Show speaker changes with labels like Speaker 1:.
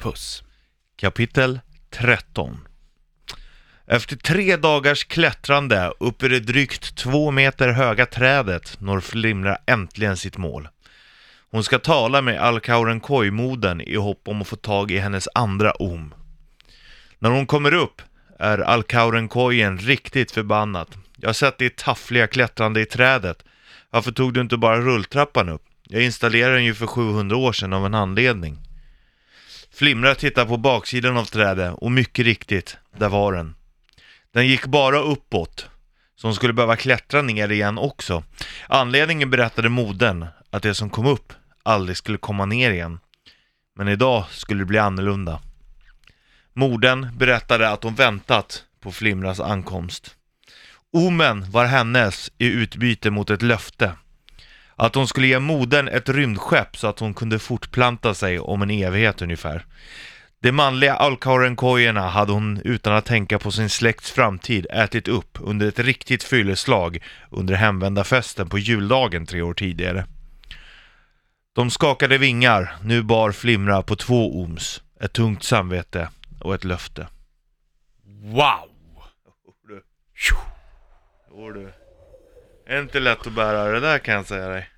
Speaker 1: Puss.
Speaker 2: Kapitel 13 Efter tre dagars klättrande upp i det drygt två meter höga trädet når Flimra äntligen sitt mål. Hon ska tala med Alkauren Koi-modern i hopp om att få tag i hennes andra om. När hon kommer upp är Alkauren Kojen riktigt förbannad. Jag har sett ditt taffliga klättrande i trädet. Varför tog du inte bara rulltrappan upp? Jag installerade den ju för 700 år sedan av en anledning. Flimra tittade på baksidan av trädet och mycket riktigt, där var den. Den gick bara uppåt, så hon skulle behöva klättra ner igen också. Anledningen berättade modern att det som kom upp aldrig skulle komma ner igen. Men idag skulle det bli annorlunda. Modern berättade att hon väntat på Flimras ankomst. Omen var hennes i utbyte mot ett löfte. Att hon skulle ge modern ett rymdskepp så att hon kunde fortplanta sig om en evighet ungefär. De manliga alkaurenkojorna hade hon utan att tänka på sin släkts framtid ätit upp under ett riktigt fylleslag under hemvända festen på juldagen tre år tidigare. De skakade vingar, nu bar Flimra på två oms, ett tungt samvete och ett löfte.
Speaker 1: Wow!
Speaker 2: Jo du. Är inte lätt att bära det där kan jag säga dig.